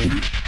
Mm-hmm.